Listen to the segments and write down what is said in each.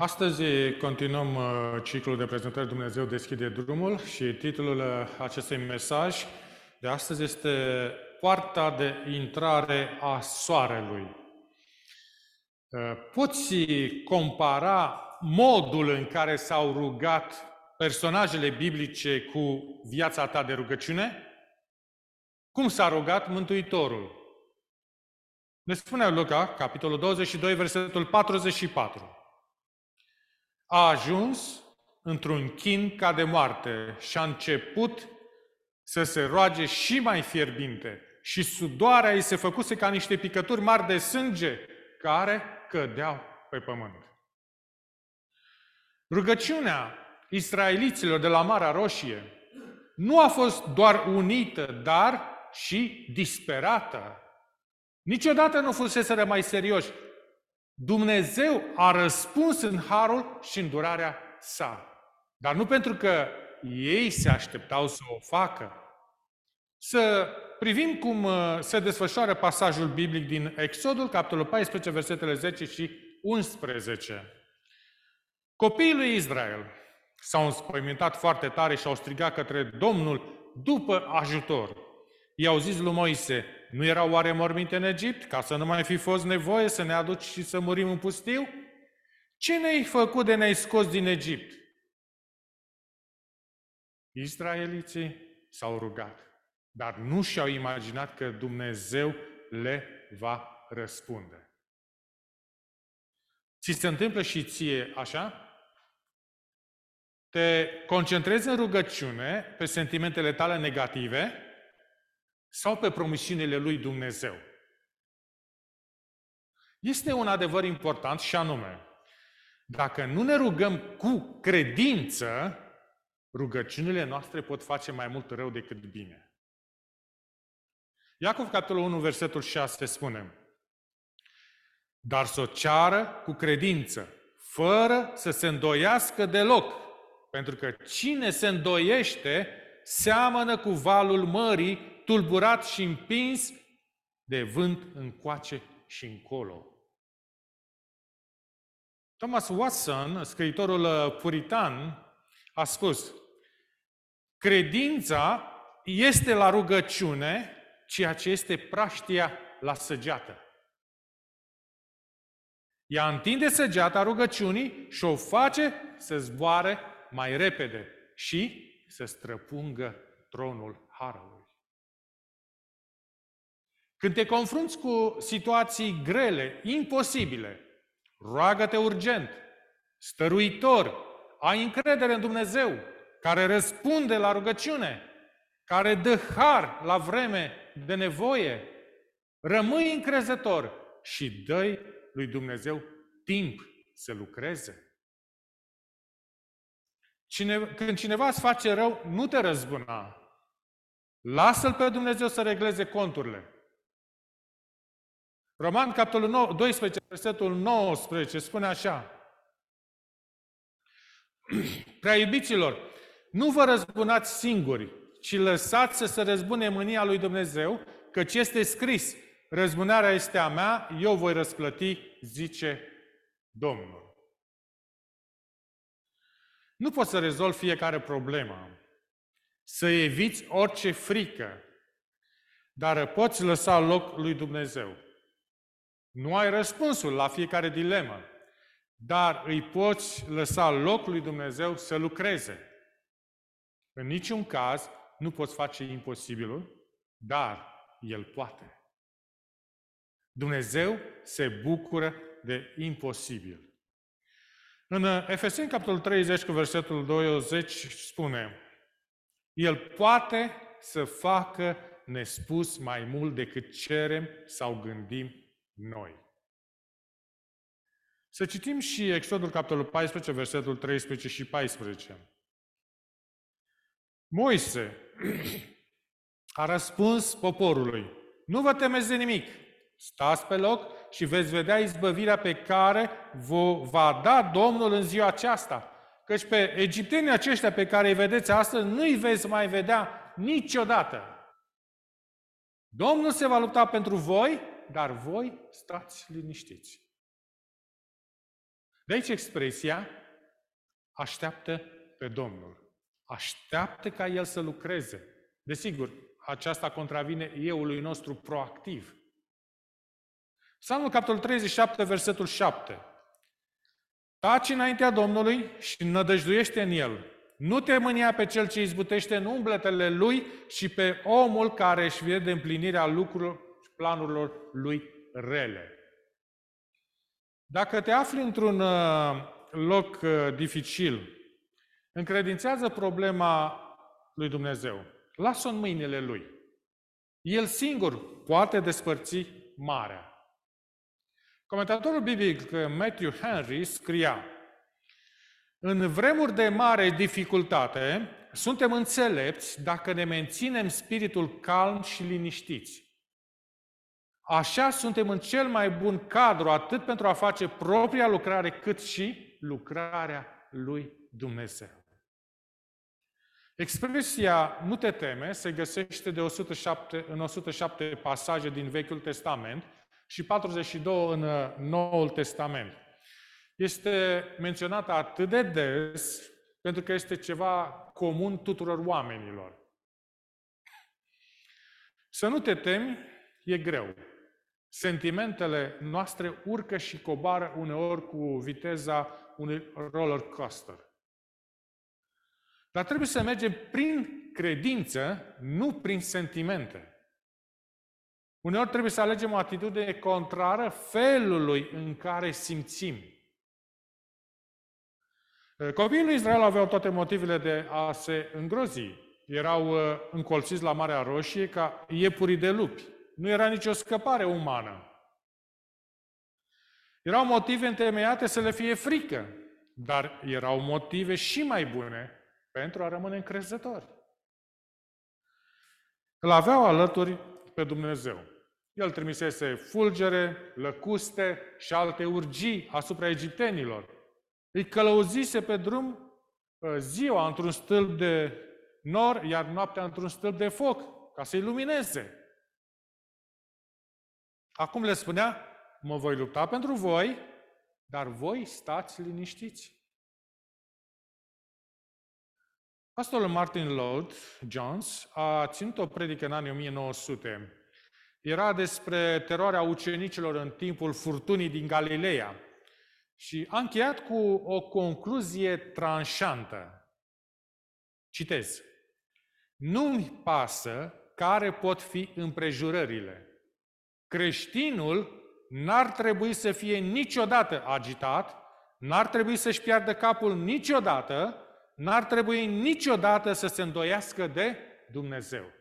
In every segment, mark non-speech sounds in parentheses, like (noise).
Astăzi continuăm uh, ciclul de prezentări Dumnezeu deschide drumul și titlul uh, acestui mesaj de astăzi este Poarta de intrare a soarelui. Uh, poți compara modul în care s-au rugat personajele biblice cu viața ta de rugăciune? Cum s-a rugat Mântuitorul? Ne spune Luca, capitolul 22, versetul 44 a ajuns într-un chin ca de moarte și a început să se roage și mai fierbinte și sudoarea îi se făcuse ca niște picături mari de sânge care cădeau pe pământ. Rugăciunea israeliților de la Marea Roșie nu a fost doar unită, dar și disperată. Niciodată nu fusese mai serioși. Dumnezeu a răspuns în harul și în durarea sa. Dar nu pentru că ei se așteptau să o facă. Să privim cum uh, se desfășoară pasajul biblic din Exodul, capitolul 14, versetele 10 și 11. Copiii lui Israel s-au înspăimântat foarte tare și au strigat către Domnul după ajutor. I-au zis lui Moise, nu erau oare morminte în Egipt, ca să nu mai fi fost nevoie să ne aduci și să murim în pustiu? Ce ne-ai făcut de ne-ai scos din Egipt? Israeliții s-au rugat, dar nu și-au imaginat că Dumnezeu le va răspunde. Ți se întâmplă și ție așa? Te concentrezi în rugăciune pe sentimentele tale negative sau pe promisiunile lui Dumnezeu. Este un adevăr important și anume, dacă nu ne rugăm cu credință, rugăciunile noastre pot face mai mult rău decât bine. Iacov, capitolul 1, versetul 6, spune Dar să o ceară cu credință, fără să se îndoiască deloc, pentru că cine se îndoiește seamănă cu valul mării tulburat și împins de vânt încoace și încolo. Thomas Watson, scriitorul uh, puritan, a spus Credința este la rugăciune ceea ce este praștia la săgeată. Ea întinde săgeata rugăciunii și o face să zboare mai repede și să străpungă tronul Harului. Când te confrunți cu situații grele, imposibile, roagă-te urgent, stăruitor, ai încredere în Dumnezeu, care răspunde la rugăciune, care dă har la vreme de nevoie, rămâi încrezător și dă lui Dumnezeu timp să lucreze. Cine, când cineva îți face rău, nu te răzbuna. Lasă-l pe Dumnezeu să regleze conturile. Roman, capitolul 12, versetul 19, spune așa. (clears throat) Prea iubiților, nu vă răzbunați singuri, ci lăsați să se răzbune mânia lui Dumnezeu, căci este scris, răzbunarea este a mea, eu voi răsplăti, zice Domnul. Nu poți să rezolvi fiecare problemă, să eviți orice frică, dar poți lăsa loc lui Dumnezeu. Nu ai răspunsul la fiecare dilemă, dar îi poți lăsa loc lui Dumnezeu să lucreze. În niciun caz nu poți face imposibilul, dar El poate. Dumnezeu se bucură de imposibil. În Efeseni, capitolul 30, cu versetul 20, spune El poate să facă nespus mai mult decât cerem sau gândim noi. Să citim și Exodul, capitolul 14, versetul 13 și 14. Moise (clears throat) a răspuns poporului, nu vă temeți de nimic, stați pe loc și veți vedea izbăvirea pe care vă va da Domnul în ziua aceasta. Căci pe egiptenii aceștia pe care îi vedeți astăzi, nu îi veți mai vedea niciodată. Domnul se va lupta pentru voi dar voi stați liniștiți. De aici expresia așteaptă pe Domnul. Așteaptă ca El să lucreze. Desigur, aceasta contravine euului nostru proactiv. Psalmul capitolul 37, versetul 7. Taci înaintea Domnului și nădăjduiește în El. Nu te mânia pe cel ce izbutește în umbletele lui și pe omul care își vede împlinirea lucrurilor și planurilor lui rele. Dacă te afli într-un uh, loc uh, dificil, încredințează problema lui Dumnezeu. Lasă-o în mâinile lui. El singur poate despărți marea. Comentatorul biblic Matthew Henry scria În vremuri de mare dificultate, suntem înțelepți dacă ne menținem spiritul calm și liniștiți. Așa suntem în cel mai bun cadru atât pentru a face propria lucrare, cât și lucrarea lui Dumnezeu. Expresia nu te teme se găsește de 107, în 107 pasaje din Vechiul Testament și 42 în uh, Noul Testament. Este menționată atât de des pentru că este ceva comun tuturor oamenilor. Să nu te temi e greu. Sentimentele noastre urcă și coboară uneori cu viteza unui roller coaster. Dar trebuie să mergem prin credință, nu prin sentimente. Uneori trebuie să alegem o atitudine contrară felului în care simțim. Copiii lui Israel aveau toate motivele de a se îngrozi. Erau uh, încolțiți la Marea Roșie ca iepurii de lupi. Nu era nicio scăpare umană. Erau motive întemeiate să le fie frică, dar erau motive și mai bune pentru a rămâne încrezători. Îl aveau alături pe Dumnezeu. El trimisese fulgere, lăcuste și alte urgii asupra egiptenilor. Îi călăuzise pe drum ă, ziua într-un stâlp de nor, iar noaptea într-un stâlp de foc, ca să-i lumineze. Acum le spunea, mă voi lupta pentru voi, dar voi stați liniștiți. Pastorul Martin Lloyd Jones a ținut o predică în anii 1900. Era despre teroarea ucenicilor în timpul furtunii din Galileea și a încheiat cu o concluzie tranșantă. Citez. Nu-mi pasă care pot fi împrejurările. Creștinul n-ar trebui să fie niciodată agitat, n-ar trebui să-și piardă capul niciodată, n-ar trebui niciodată să se îndoiască de Dumnezeu.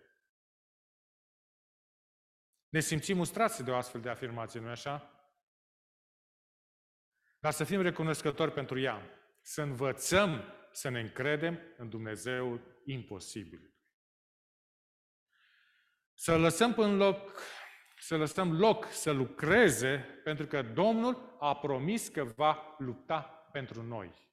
Ne simțim mustrați de o astfel de afirmație, nu-i așa? Dar să fim recunoscători pentru ea. Să învățăm să ne încredem în Dumnezeul imposibil. Să lăsăm în loc, să lăsăm loc să lucreze, pentru că Domnul a promis că va lupta pentru noi.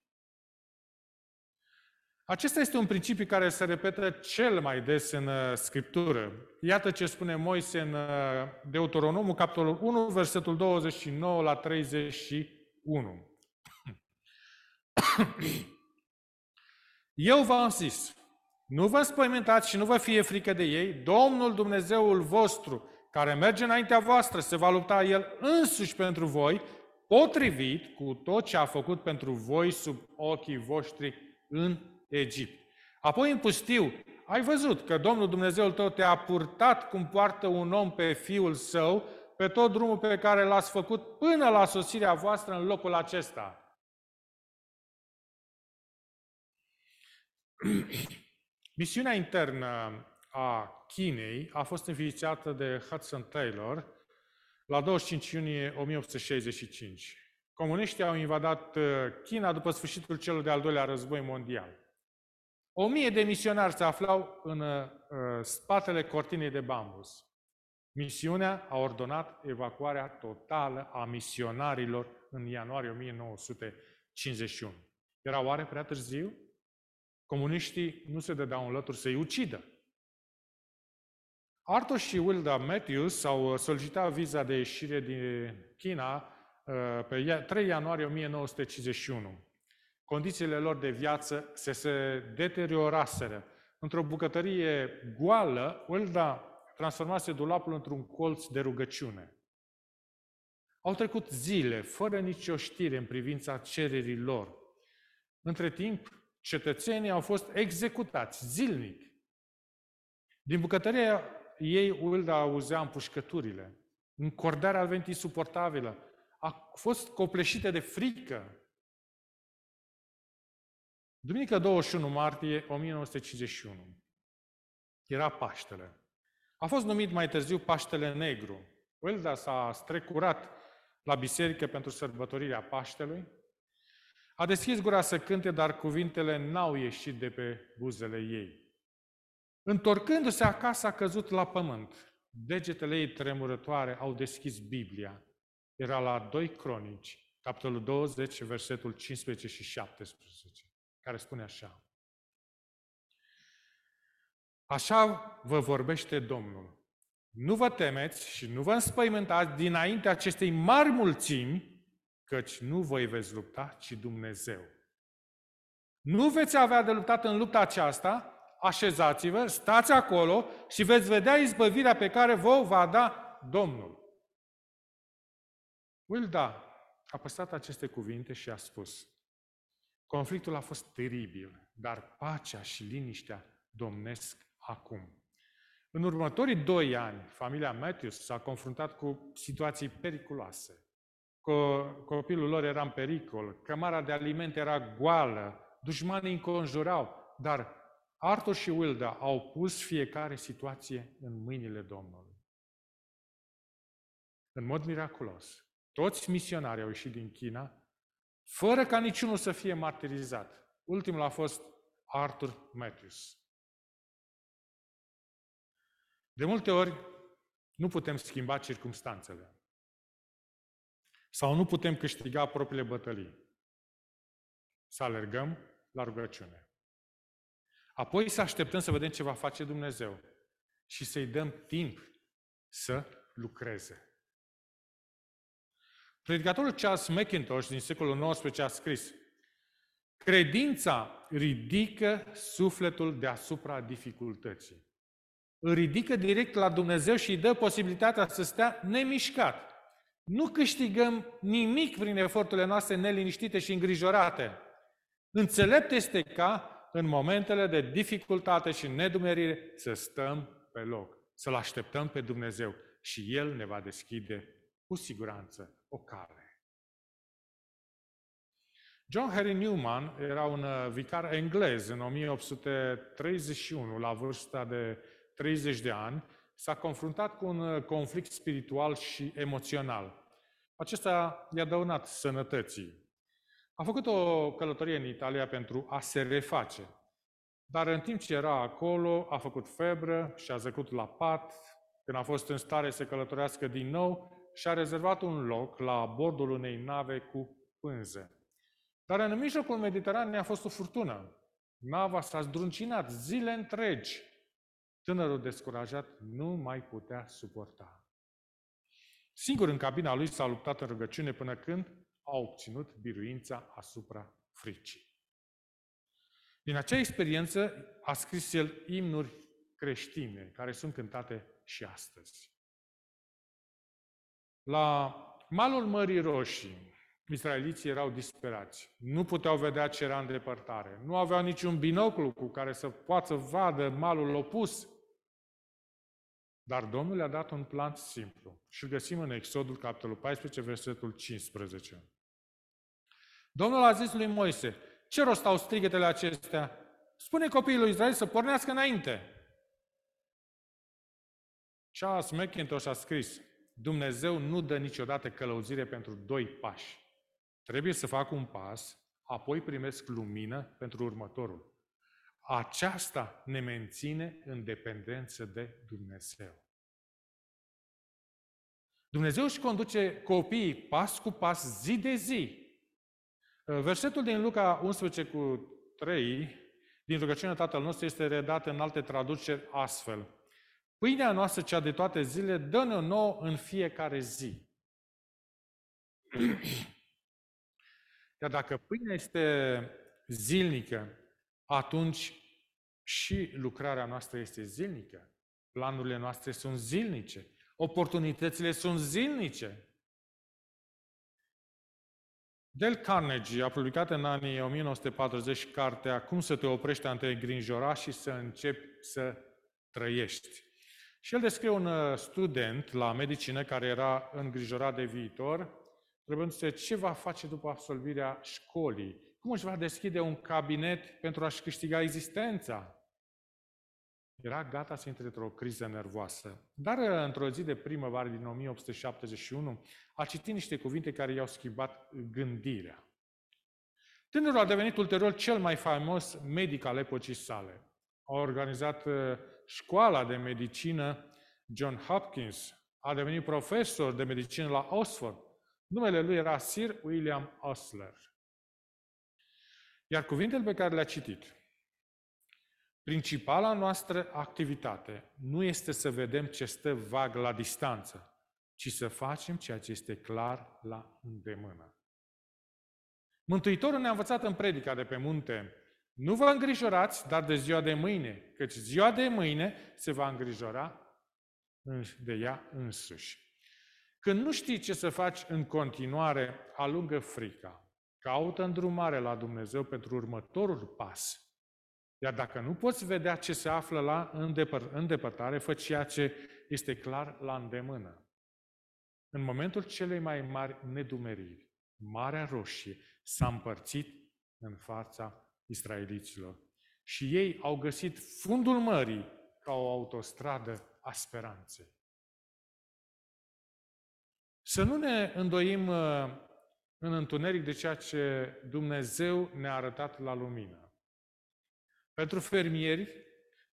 Acesta este un principiu care se repetă cel mai des în uh, Scriptură. Iată ce spune Moise în uh, Deuteronomul, capitolul 1, versetul 29 la 31. (coughs) Eu v-am zis, nu vă spăimentați și nu vă fie frică de ei, Domnul Dumnezeul vostru, care merge înaintea voastră, se va lupta El însuși pentru voi, potrivit cu tot ce a făcut pentru voi sub ochii voștri în Egipt. Apoi în pustiu, ai văzut că Domnul Dumnezeul tău te-a purtat cum poartă un om pe fiul său, pe tot drumul pe care l-ați făcut până la sosirea voastră în locul acesta. (clears throat) Misiunea internă a Chinei a fost înființată de Hudson Taylor la 25 iunie 1865. Comuniștii au invadat uh, China după sfârșitul celui de-al doilea război mondial. O mie de misionari se aflau în uh, spatele cortinei de bambus. Misiunea a ordonat evacuarea totală a misionarilor în ianuarie 1951. Era oare prea târziu? Comuniștii nu se dădeau în lături să-i ucidă. Arthur și Wilda Matthews au solicitat viza de ieșire din China pe 3 ianuarie 1951. Condițiile lor de viață se, se deterioraseră. Într-o bucătărie goală, Ulda transformase dulapul într-un colț de rugăciune. Au trecut zile fără nicio știre în privința cererii lor. Între timp, cetățenii au fost executați zilnic. Din bucătăria ei, Ulda auzea împușcăturile. Încordarea a venit insuportabilă. A fost copleșită de frică. Duminică 21 martie 1951. Era Paștele. A fost numit mai târziu Paștele Negru. Uelda s-a strecurat la biserică pentru sărbătorirea Paștelui. A deschis gura să cânte, dar cuvintele n-au ieșit de pe buzele ei. Întorcându-se acasă, a căzut la pământ. Degetele ei tremurătoare au deschis Biblia. Era la 2 Cronici, capitolul 20, versetul 15 și 17, care spune așa. Așa vă vorbește Domnul. Nu vă temeți și nu vă înspăimântați dinainte acestei mari mulțimi, căci nu voi veți lupta, ci Dumnezeu. Nu veți avea de luptat în lupta aceasta, așezați-vă, stați acolo și veți vedea izbăvirea pe care vă va da Domnul. Wilda a păstrat aceste cuvinte și a spus, conflictul a fost teribil, dar pacea și liniștea domnesc acum. În următorii doi ani, familia Matthews s-a confruntat cu situații periculoase. Copilul lor era în pericol, cămara de alimente era goală, dușmanii înconjurau, dar Arthur și Wilda au pus fiecare situație în mâinile Domnului. În mod miraculos, toți misionarii au ieșit din China, fără ca niciunul să fie martirizat. Ultimul a fost Arthur Matthews. De multe ori, nu putem schimba circumstanțele. Sau nu putem câștiga propriile bătălii. Să alergăm la rugăciune. Apoi să așteptăm să vedem ce va face Dumnezeu și să-i dăm timp să lucreze. Predicatorul Charles McIntosh din secolul XIX a scris Credința ridică sufletul deasupra dificultății îl ridică direct la Dumnezeu și îi dă posibilitatea să stea nemișcat. Nu câștigăm nimic prin eforturile noastre neliniștite și îngrijorate. Înțelept este ca, în momentele de dificultate și nedumerire, să stăm pe loc, să-L așteptăm pe Dumnezeu și El ne va deschide cu siguranță o cale. John Harry Newman era un uh, vicar englez în 1831, la vârsta de 30 de ani, s-a confruntat cu un uh, conflict spiritual și emoțional. Acesta i-a dăunat sănătății. A făcut o călătorie în Italia pentru a se reface. Dar în timp ce era acolo, a făcut febră și a zăcut la pat. Când a fost în stare să călătorească din nou, și-a rezervat un loc la bordul unei nave cu pânze. Dar în mijlocul Mediteranei a fost o furtună. Nava s-a zdruncinat zile întregi Tânărul descurajat nu mai putea suporta. Singur în cabina lui s-a luptat în rugăciune până când a obținut biruința asupra fricii. Din acea experiență a scris el imnuri creștine, care sunt cântate și astăzi. La malul Mării Roșii, Israeliții erau disperați. Nu puteau vedea ce era în depărtare. Nu aveau niciun binoclu cu care să poată vadă malul opus. Dar Domnul le-a dat un plan simplu și îl găsim în Exodul, capitolul 14, versetul 15. Domnul a zis lui Moise, ce rost au strigătele acestea? Spune copiii lui Israel să pornească înainte. Charles McIntosh a scris, Dumnezeu nu dă niciodată călăuzire pentru doi pași. Trebuie să fac un pas, apoi primesc lumină pentru următorul. Aceasta ne menține în dependență de Dumnezeu. Dumnezeu își conduce copiii pas cu pas, zi de zi. Versetul din Luca 11 cu 3, din rugăciunea Tatăl nostru, este redat în alte traduceri astfel. Pâinea noastră, cea de toate zile, dă-ne-o nouă în fiecare zi. (clears throat) Iar dacă pâinea este zilnică, atunci și lucrarea noastră este zilnică. Planurile noastre sunt zilnice. Oportunitățile sunt zilnice. Del Carnegie a publicat în anii 1940 cartea Cum să te oprești ante îngrijora și să începi să trăiești. Și el descrie un uh, student la medicină care era îngrijorat de viitor, întrebându-se ce va face după absolvirea școlii, cum își va deschide un cabinet pentru a-și câștiga existența. Era gata să intre într-o criză nervoasă. Dar uh, într-o zi de primăvară din 1871 a citit niște cuvinte care i-au schimbat gândirea. Tânărul a devenit ulterior cel mai faimos medic al epocii sale. A organizat uh, școala de medicină John Hopkins, a devenit profesor de medicină la Oxford. Numele lui era Sir William Osler. Iar cuvintele pe care le-a citit, principala noastră activitate nu este să vedem ce stă vag la distanță, ci să facem ceea ce este clar la îndemână. Mântuitorul ne-a învățat în predica de pe munte, nu vă îngrijorați, dar de ziua de mâine, căci ziua de mâine se va îngrijora de ea însuși. Când nu știi ce să faci în continuare, alungă frica. Caută îndrumare la Dumnezeu pentru următorul pas. Iar dacă nu poți vedea ce se află la îndepărtare, fă ceea ce este clar la îndemână. În momentul celei mai mari nedumeriri, Marea Roșie s-a împărțit în fața israeliților. Și ei au găsit fundul mării ca o autostradă a speranței. Să nu ne îndoim uh, în întuneric de ceea ce Dumnezeu ne-a arătat la lumină. Pentru fermieri,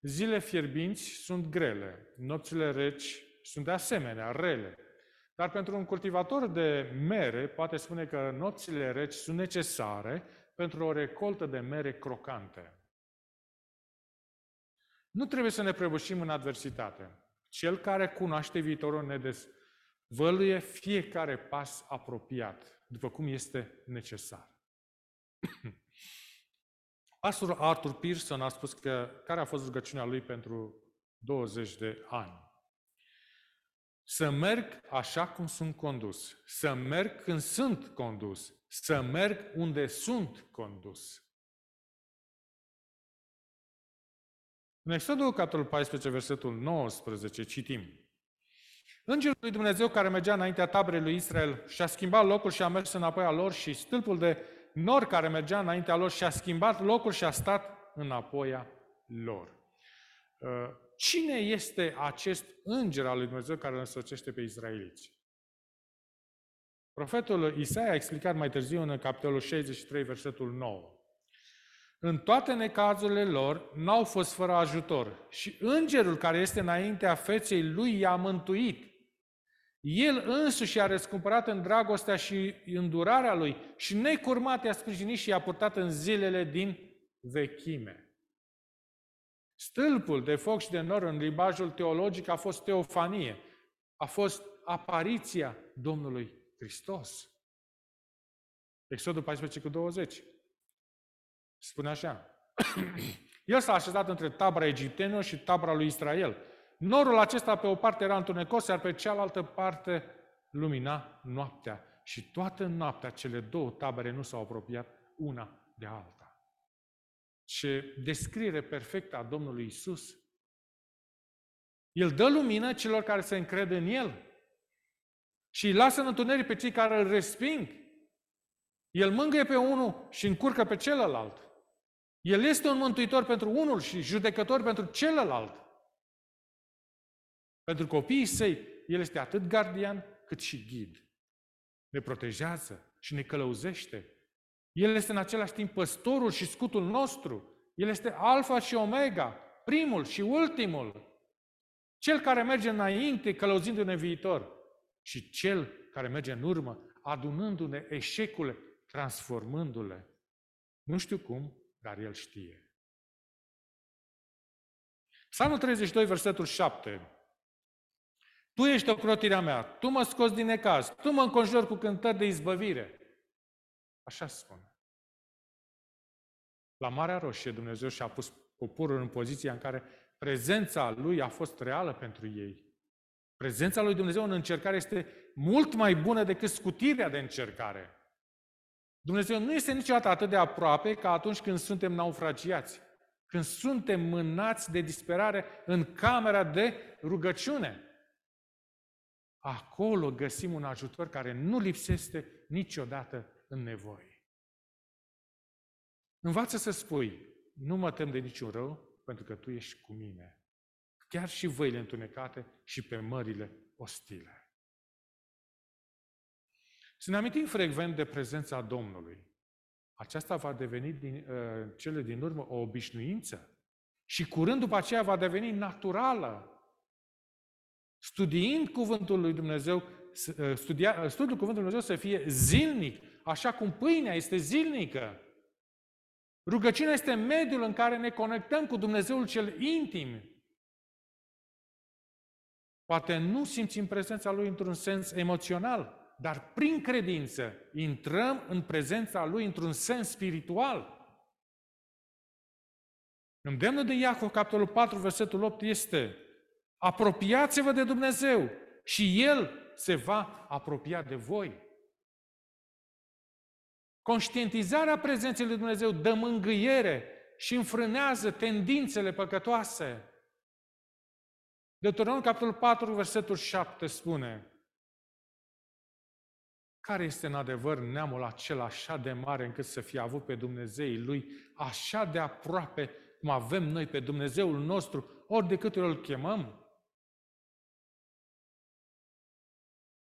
zile fierbinți sunt grele, nopțile reci sunt de asemenea rele. Dar pentru un cultivator de mere, poate spune că nopțile reci sunt necesare pentru o recoltă de mere crocante. Nu trebuie să ne prăbușim în adversitate. Cel care cunoaște viitorul ne dezvăluie fiecare pas apropiat, după cum este necesar. (clears throat) Pastorul Arthur Pearson a spus că care a fost rugăciunea lui pentru 20 de ani. Să merg așa cum sunt condus. Să merg când sunt condus. Să merg unde sunt condus. În Exodul, capitolul 14, versetul 19, citim. Îngerul lui Dumnezeu care mergea înaintea taberei lui Israel și-a schimbat locul și a mers înapoi a lor și stâlpul de nor care mergea înaintea lor și-a schimbat locul și a stat înapoi a lor. Uh, cine este acest înger al lui Dumnezeu care îl însocește pe israeliți? Profetul Isaia a explicat mai târziu în capitolul 63, versetul 9. În toate necazurile lor n-au fost fără ajutor și îngerul care este înaintea feței lui i-a mântuit. El însuși a răscumpărat în dragostea și îndurarea lui și necurmat i-a sprijinit și i-a purtat în zilele din vechime. Stâlpul de foc și de nor în limbajul teologic a fost teofanie, a fost apariția Domnului Hristos. Exodul 14 cu 20. Spune așa. (clears throat) El s-a așezat între tabra egiptenilor și tabra lui Israel. Norul acesta pe o parte era întunecos, iar pe cealaltă parte lumina noaptea. Și toată noaptea cele două tabere nu s-au apropiat una de alta. Ce descriere perfectă a Domnului Isus. El dă lumină celor care se încred în El și îi lasă în întuneric pe cei care îl resping. El mângâie pe unul și încurcă pe celălalt. El este un mântuitor pentru unul și judecător pentru celălalt. Pentru copiii săi, El este atât gardian cât și ghid. Ne protejează și ne călăuzește. El este în același timp păstorul și scutul nostru. El este alfa și omega, primul și ultimul. Cel care merge înainte, călăuzindu-ne viitor. Și cel care merge în urmă, adunându-ne eșecule, transformându-le. Nu știu cum, dar El știe. Psalmul 32, versetul 7. Tu ești ocrotirea mea, tu mă scoți din necaz, tu mă înconjori cu cântări de izbăvire. Așa spune. La Marea Roșie Dumnezeu și-a pus poporul în poziția în care prezența Lui a fost reală pentru ei. Prezența Lui Dumnezeu în încercare este mult mai bună decât scutirea de încercare. Dumnezeu nu este niciodată atât de aproape ca atunci când suntem naufragiați, când suntem mânați de disperare în camera de rugăciune. Acolo găsim un ajutor care nu lipsește niciodată în nevoie. Învață să spui, nu mă tem de niciun rău, pentru că Tu ești cu mine. Chiar și văile întunecate și pe mările ostile. Să ne amintim frecvent de prezența Domnului. Aceasta va deveni din, uh, cele din urmă o obișnuință și curând după aceea va deveni naturală. Studiind Cuvântul lui Dumnezeu, uh, studia, uh, studiul Cuvântului Dumnezeu să fie zilnic, așa cum pâinea este zilnică. Rugăciunea este mediul în care ne conectăm cu Dumnezeul cel intim. Poate nu simțim prezența Lui într-un sens emoțional, dar prin credință intrăm în prezența Lui într-un sens spiritual. Îndemnul de Iacov, capitolul 4, versetul 8 este Apropiați-vă de Dumnezeu și El se va apropia de voi. Conștientizarea prezenței lui Dumnezeu dă mângâiere și înfrânează tendințele păcătoase. Deuteronom, capitolul 4, versetul 7 spune care este în adevăr neamul acela așa de mare încât să fie avut pe Dumnezeii lui așa de aproape cum avem noi pe Dumnezeul nostru, ori de câte ori îl chemăm?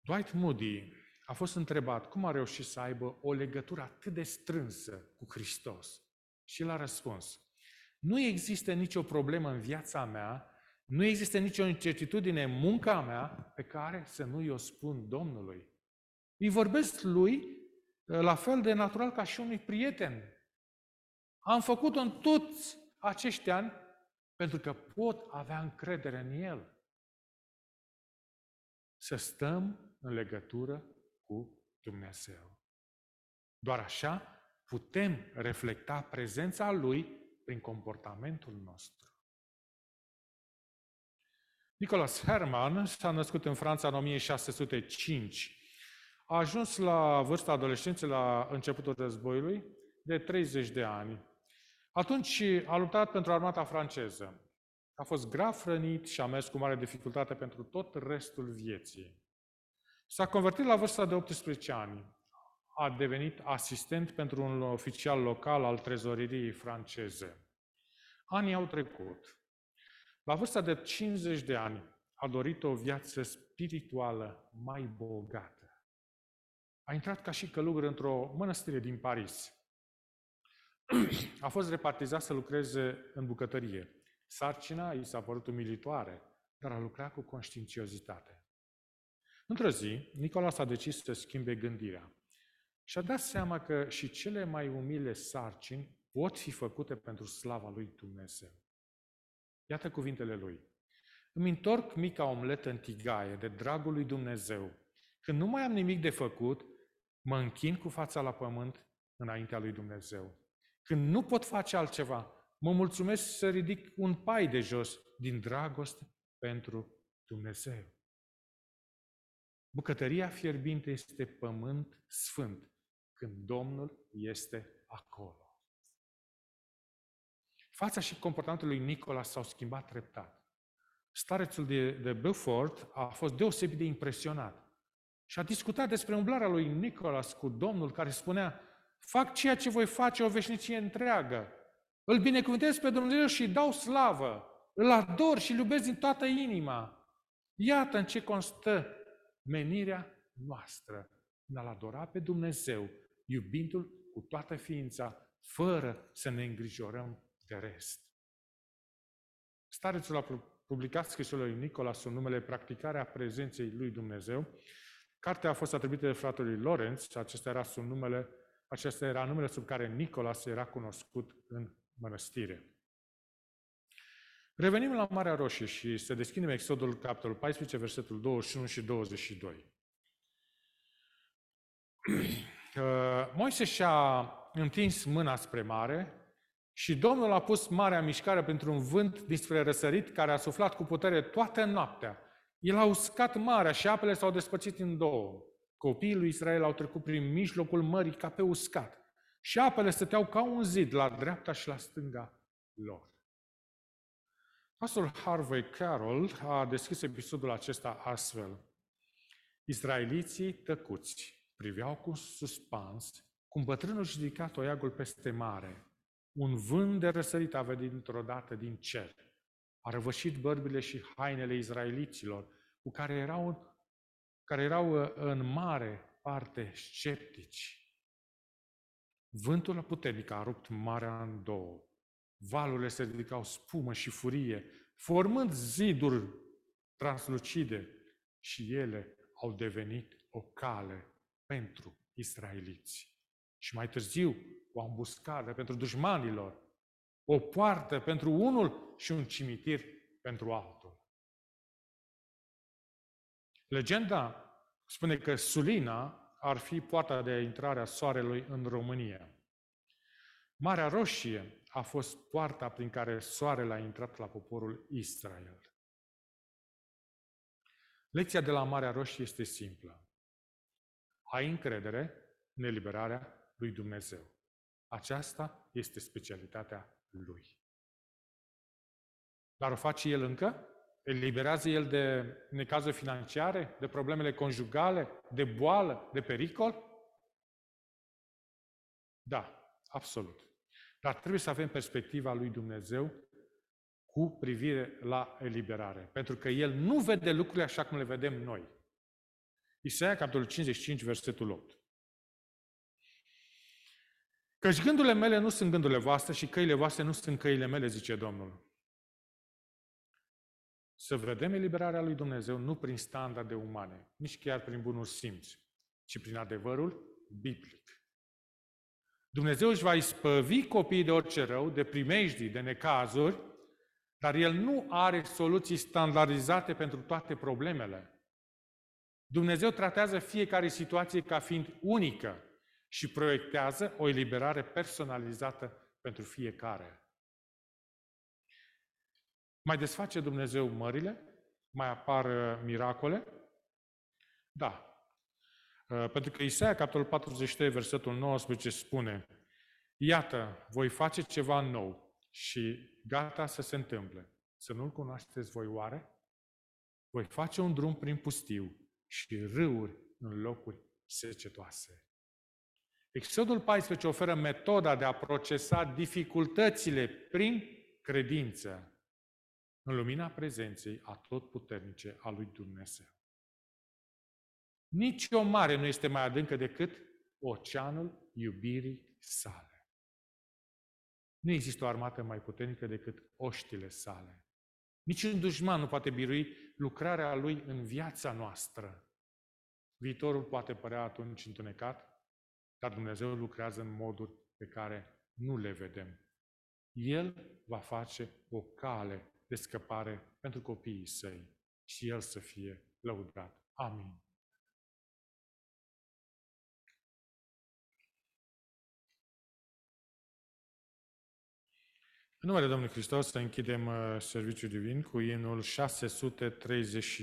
Dwight Moody a fost întrebat cum a reușit să aibă o legătură atât de strânsă cu Hristos. Și el a răspuns, nu există nicio problemă în viața mea, nu există nicio incertitudine în munca mea pe care să nu-i o spun Domnului. Îi vorbesc lui la fel de natural ca și unui prieten. Am făcut-o în toți acești ani pentru că pot avea încredere în el. Să stăm în legătură cu Dumnezeu. Doar așa putem reflecta prezența Lui prin comportamentul nostru. Nicolas Herman s-a născut în Franța în 1605. A ajuns la vârsta adolescenței la începutul războiului de 30 de ani. Atunci a luptat pentru armata franceză. A fost grav rănit și a mers cu mare dificultate pentru tot restul vieții. S-a convertit la vârsta de 18 ani. A devenit asistent pentru un oficial local al trezoreriei franceze. Anii au trecut. La vârsta de 50 de ani a dorit o viață spirituală mai bogată. A intrat ca și călugăr într-o mănăstire din Paris. A fost repartizat să lucreze în bucătărie. Sarcina i s-a părut umilitoare, dar a lucrat cu conștiinciozitate. Într-o zi, Nicolas a decis să schimbe gândirea și a dat seama că și cele mai umile sarcini pot fi făcute pentru slava lui Dumnezeu. Iată cuvintele lui. Îmi întorc mica omletă în tigaie de dragul lui Dumnezeu. Când nu mai am nimic de făcut, mă închin cu fața la pământ înaintea lui Dumnezeu. Când nu pot face altceva, mă mulțumesc să ridic un pai de jos din dragoste pentru Dumnezeu. Bucătăria fierbinte este pământ sfânt, când Domnul este acolo. Fața și comportamentul lui Nicola s-au schimbat treptat. Starețul de, de Beaufort a fost deosebit de impresionat și a discutat despre umblarea lui Nicolas cu Domnul care spunea fac ceea ce voi face o veșnicie întreagă. Îl binecuvântez pe Dumnezeu și îi dau slavă. Îl ador și îl iubesc din toată inima. Iată în ce constă menirea noastră în a-L adora pe Dumnezeu, iubindu-L cu toată ființa, fără să ne îngrijorăm de rest. Starețul a publicat scrisorile lui Nicola sub numele Practicarea prezenței lui Dumnezeu. Cartea a fost atribuită de fratele Lorenz și acesta era, sub numele, acesta era numele sub care Nicolas era cunoscut în mănăstire. Revenim la Marea Roșie și să deschidem Exodul, capitolul 14, versetul 21 și 22. (clears throat) Moise și-a întins mâna spre mare și Domnul a pus marea mișcare pentru un vânt dinspre răsărit care a suflat cu putere toată noaptea. El a uscat marea și apele s-au despărțit în două. Copiii lui Israel au trecut prin mijlocul mării ca pe uscat și apele stăteau ca un zid la dreapta și la stânga lor. Pastorul Harvey Carroll a deschis episodul acesta astfel. Israeliții tăcuți priveau cu suspans cum bătrânul și ridica toiagul peste mare. Un vânt de răsărit a venit dintr-o dată din cer. A răvășit bărbile și hainele izraeliților, cu care erau, care erau uh, în mare parte sceptici. Vântul puternic a rupt marea în două. Valurile se ridicau spumă și furie, formând ziduri translucide și ele au devenit o cale pentru israeliți. Și mai târziu, o ambuscadă pentru dușmanilor, o poartă pentru unul și un cimitir pentru altul. Legenda spune că Sulina ar fi poarta de intrare a soarelui în România. Marea Roșie a fost poarta prin care soarele a intrat la poporul Israel. Lecția de la Marea Roșie este simplă. Ai încredere în eliberarea lui Dumnezeu. Aceasta este specialitatea lui. Dar o face el încă? Eliberează el de necazuri financiare, de problemele conjugale, de boală, de pericol? Da, absolut. Dar trebuie să avem perspectiva lui Dumnezeu cu privire la eliberare. Pentru că El nu vede lucrurile așa cum le vedem noi. Isaia, capitolul 55, versetul 8. Căci gândurile mele nu sunt gândurile voastre și căile voastre nu sunt căile mele, zice Domnul. Să vedem eliberarea lui Dumnezeu nu prin standarde umane, nici chiar prin bunul simț, ci prin adevărul biblic. Dumnezeu își va ispăvi copiii de orice rău, de primejdii, de necazuri, dar El nu are soluții standardizate pentru toate problemele. Dumnezeu tratează fiecare situație ca fiind unică și proiectează o eliberare personalizată pentru fiecare. Mai desface Dumnezeu mările? Mai apar uh, miracole? Da. Uh, pentru că Isaia, capitolul 43, versetul 19 spune Iată, voi face ceva nou și gata să se întâmple. Să nu-L cunoașteți voi oare? Voi face un drum prin pustiu și râuri în locuri secetoase. Exodul 14 oferă metoda de a procesa dificultățile prin credință în lumina prezenței a tot puternice a lui Dumnezeu. Nici o mare nu este mai adâncă decât oceanul iubirii sale. Nu există o armată mai puternică decât oștile sale. Nici un dușman nu poate birui lucrarea lui în viața noastră. Viitorul poate părea atunci întunecat, dar Dumnezeu lucrează în moduri pe care nu le vedem. El va face o cale de scăpare pentru copiii săi și El să fie lăudat. Amin. În numele Domnului Hristos să închidem uh, serviciul divin cu inul 630.